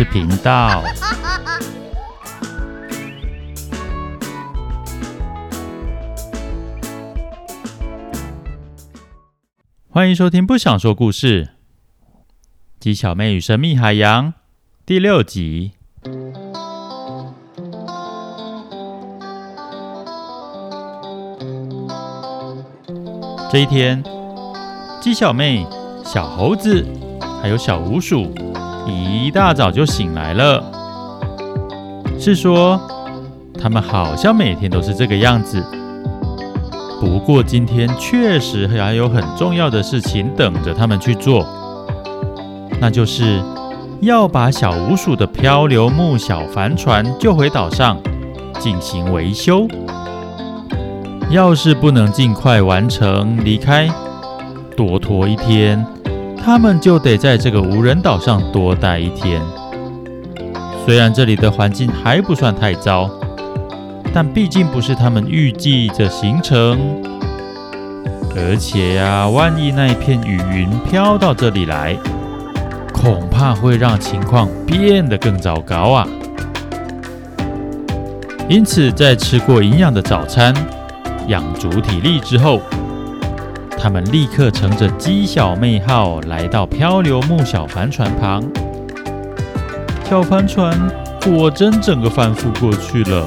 事频道。欢迎收听《不想说故事》，鸡小妹与神秘海洋第六集。这一天，鸡小妹、小猴子还有小鼯鼠一大早就醒来了。是说，他们好像每天都是这个样子。不过今天确实还有很重要的事情等着他们去做，那就是要把小鼯鼠的漂流木小帆船救回岛上进行维修。要是不能尽快完成离开，多拖一天，他们就得在这个无人岛上多待一天。虽然这里的环境还不算太糟，但毕竟不是他们预计的行程。而且呀，万一那一片雨云飘到这里来，恐怕会让情况变得更糟糕啊！因此，在吃过营养的早餐，养足体力之后，他们立刻乘着鸡小妹号来到漂流木小帆船旁。小帆船果真整个翻覆过去了，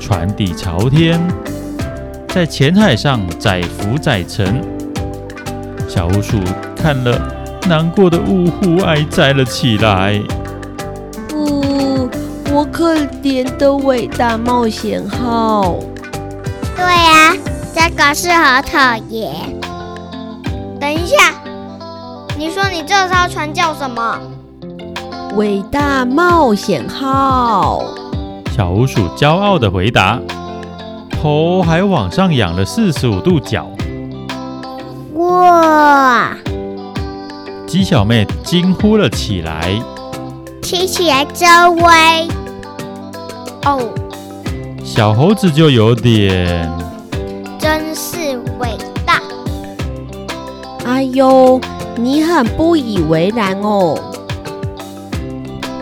船底朝天，在浅海上载浮载沉。小乌鼠看了，难过的呜呼哀哉了起来。呜，我可怜的伟大冒险号。对呀、啊，这个是核桃耶。等一下，你说你这艘船叫什么？伟大冒险号。小鼯鼠骄傲的回答，头还往上仰了四十五度角。哇！鸡小妹惊呼了起来，听起来真威哦。小猴子就有点，真是伟大。哎呦，你很不以为然哦。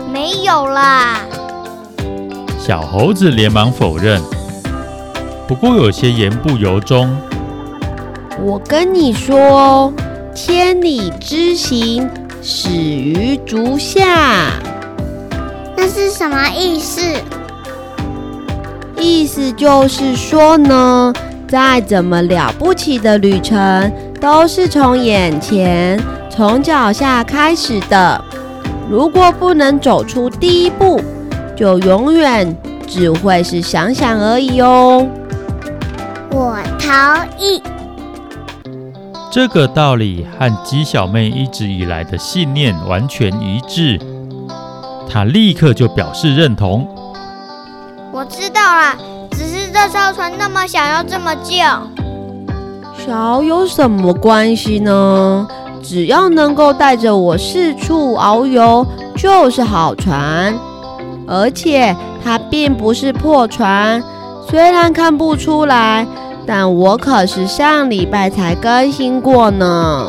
没有啦。小猴子连忙否认，不过有些言不由衷。我跟你说，千里之行，始于足下。那是什么意思？意思就是说呢，再怎么了不起的旅程，都是从眼前、从脚下开始的。如果不能走出第一步，就永远只会是想想而已哦。我同意。这个道理和鸡小妹一直以来的信念完全一致，她立刻就表示认同。我知道了，只是这艘船那么小，又这么救，小有什么关系呢？只要能够带着我四处遨游，就是好船。而且它并不是破船，虽然看不出来，但我可是上礼拜才更新过呢。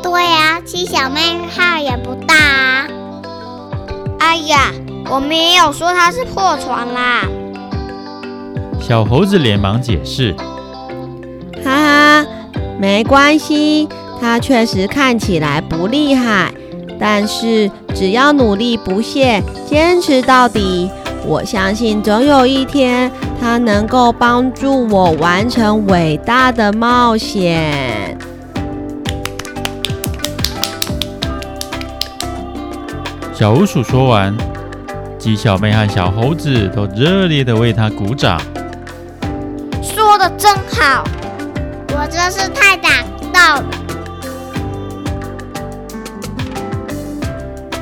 对呀，七小妹号也不大啊。哎呀！我们也有说它是破船啦。小猴子连忙解释：“哈哈，没关系，它确实看起来不厉害，但是只要努力不懈，坚持到底，我相信总有一天它能够帮助我完成伟大的冒险。”小鼯鼠说完。鸡小妹和小猴子都热烈地为他鼓掌，说得真好，我真是太感动了。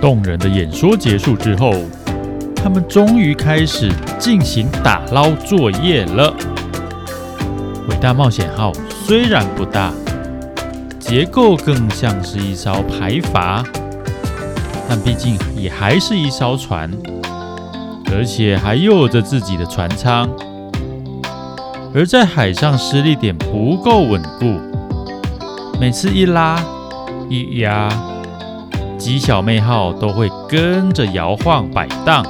动人的演说结束之后，他们终于开始进行打捞作业了。伟大冒险号虽然不大，结构更像是一艘排筏，但毕竟也还是一艘船。而且还有着自己的船舱，而在海上施力点不够稳固，每次一拉一压，鸡小妹号都会跟着摇晃摆荡，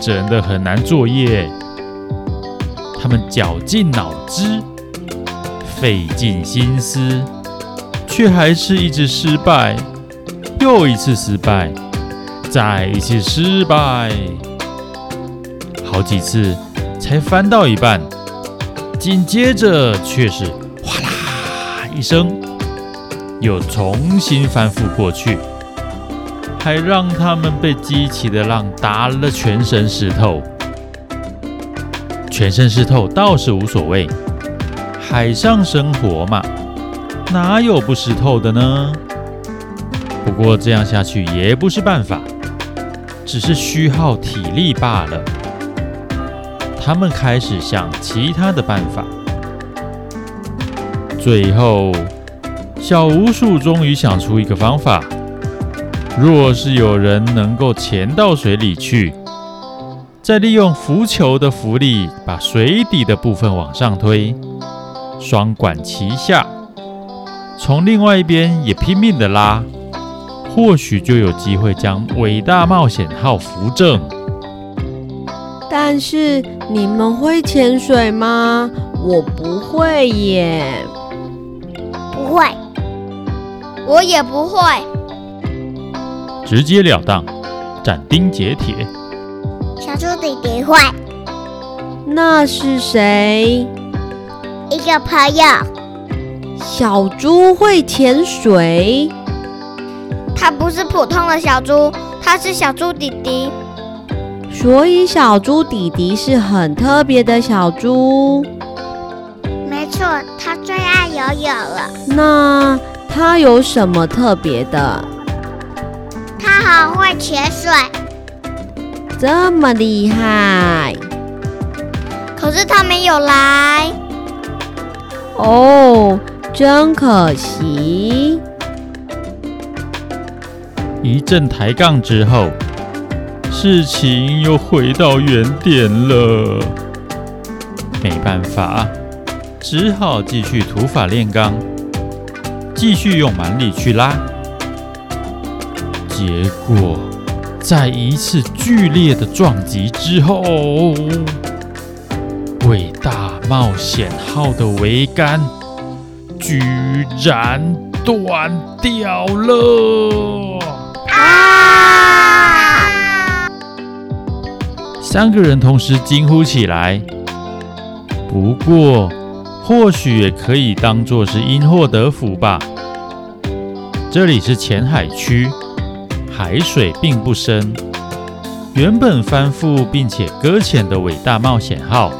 真的很难作业。他们绞尽脑汁，费尽心思，却还是一直失败，又一次失败，再一次失败，好几次才翻到一半，紧接着却是哗啦一声，又重新翻覆过去，还让他们被激起的浪打了全身湿透。全身湿透倒是无所谓，海上生活嘛，哪有不湿透的呢？不过这样下去也不是办法，只是虚耗体力罢了。他们开始想其他的办法。最后，小无鼠终于想出一个方法：若是有人能够潜到水里去。再利用浮球的浮力，把水底的部分往上推，双管齐下，从另外一边也拼命的拉，或许就有机会将伟大冒险号扶正。但是你们会潜水吗？我不会耶。不会，我也不会。直截了当，斩钉截铁。小猪弟弟会，那是谁？一个朋友。小猪会潜水？他不是普通的小猪，他是小猪弟弟。所以小猪弟弟是很特别的小猪。没错，他最爱游泳了。那他有什么特别的？他好会潜水。这么厉害，可是他没有来。哦，真可惜。一阵抬杠之后，事情又回到原点了。没办法，只好继续土法炼钢，继续用蛮力去拉。结果。在一次剧烈的撞击之后，伟大冒险号的桅杆居然断掉了！啊！三个人同时惊呼起来。不过，或许也可以当作是因祸得福吧。这里是浅海区。海水并不深，原本翻覆并且搁浅的伟大冒险号，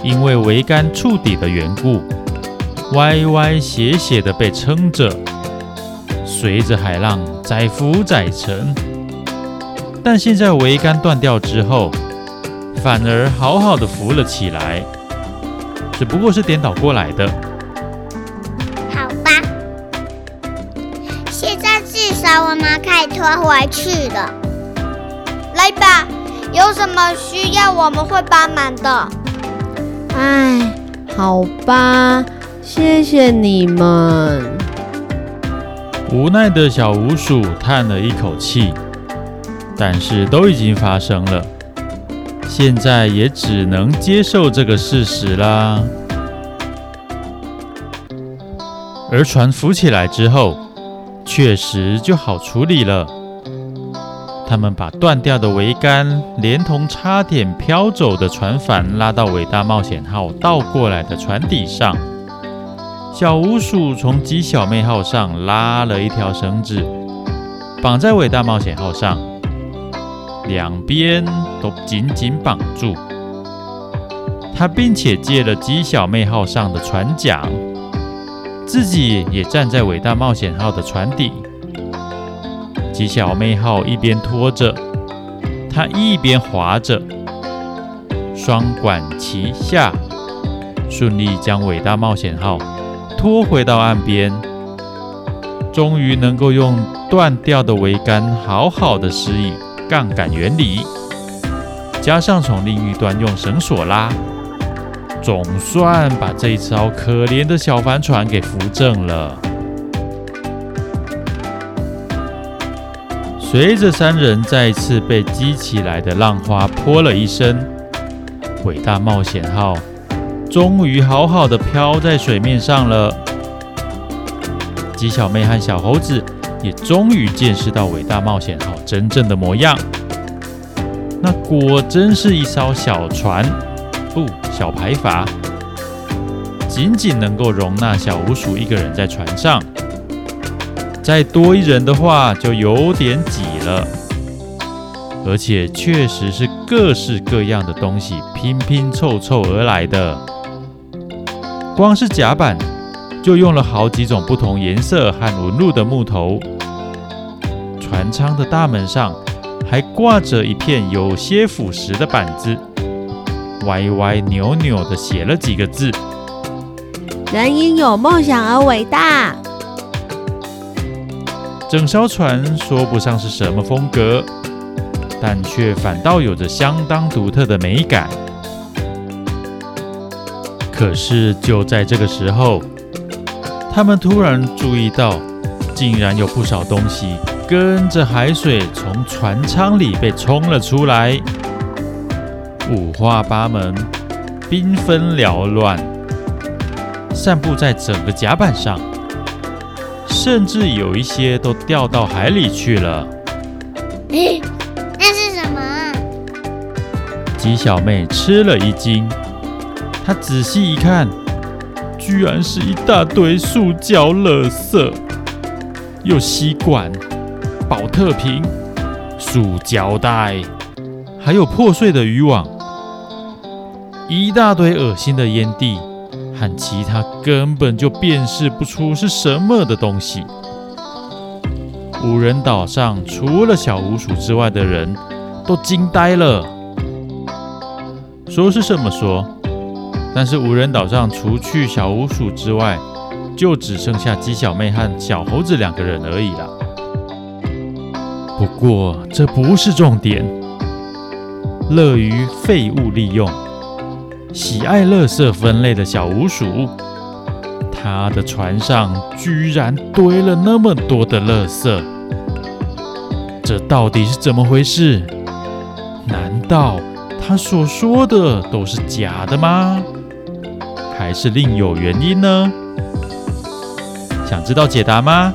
因为桅杆触底的缘故，歪歪斜斜的被撑着，随着海浪载浮载沉。但现在桅杆断掉之后，反而好好的浮了起来，只不过是颠倒过来的。好吧，现在至少我们可以拖回去了。来吧，有什么需要我们会帮忙的。哎，好吧，谢谢你们。无奈的小鼯鼠叹了一口气，但是都已经发生了，现在也只能接受这个事实啦。而船浮起来之后。确实就好处理了。他们把断掉的桅杆，连同差点飘走的船帆，拉到伟大冒险号倒过来的船底上。小鼯鼠从鸡小妹号上拉了一条绳子，绑在伟大冒险号上，两边都紧紧绑住。他并且借了鸡小妹号上的船桨。自己也站在伟大冒险号的船底，鸡小妹号一边拖着，他一边划着，双管齐下，顺利将伟大冒险号拖回到岸边，终于能够用断掉的桅杆好好的施以杠杆原理，加上从另一端用绳索拉。总算把这一艘可怜的小帆船给扶正了。随着三人再次被激起来的浪花泼了一身，伟大冒险号终于好好的漂在水面上了。鸡小妹和小猴子也终于见识到伟大冒险号真正的模样。那果真是一艘小船，不，小排筏，仅仅能够容纳小鼯鼠一个人在船上。再多一人的话，就有点挤了。而且确实是各式各样的东西拼拼凑凑而来的。光是甲板就用了好几种不同颜色和纹路的木头。船舱的大门上还挂着一片有些腐蚀的板子，歪歪扭扭的写了几个字：“人因有梦想而伟大。”整艘船说不上是什么风格，但却反倒有着相当独特的美感。可是就在这个时候，他们突然注意到，竟然有不少东西跟着海水从船舱里被冲了出来，五花八门，缤纷缭乱，散布在整个甲板上。甚至有一些都掉到海里去了。咦，那是什么？鸡小妹吃了一惊，她仔细一看，居然是一大堆塑胶垃圾，有吸管、宝特瓶、塑胶袋，还有破碎的渔网，一大堆恶心的烟蒂。和其他根本就辨识不出是什么的东西。五人岛上除了小鼯鼠之外的人都惊呆了。说是这么说，但是五人岛上除去小鼯鼠之外，就只剩下鸡小妹和小猴子两个人而已了。不过这不是重点，乐于废物利用。喜爱垃圾分类的小鼯鼠，他的船上居然堆了那么多的垃圾，这到底是怎么回事？难道他所说的都是假的吗？还是另有原因呢？想知道解答吗？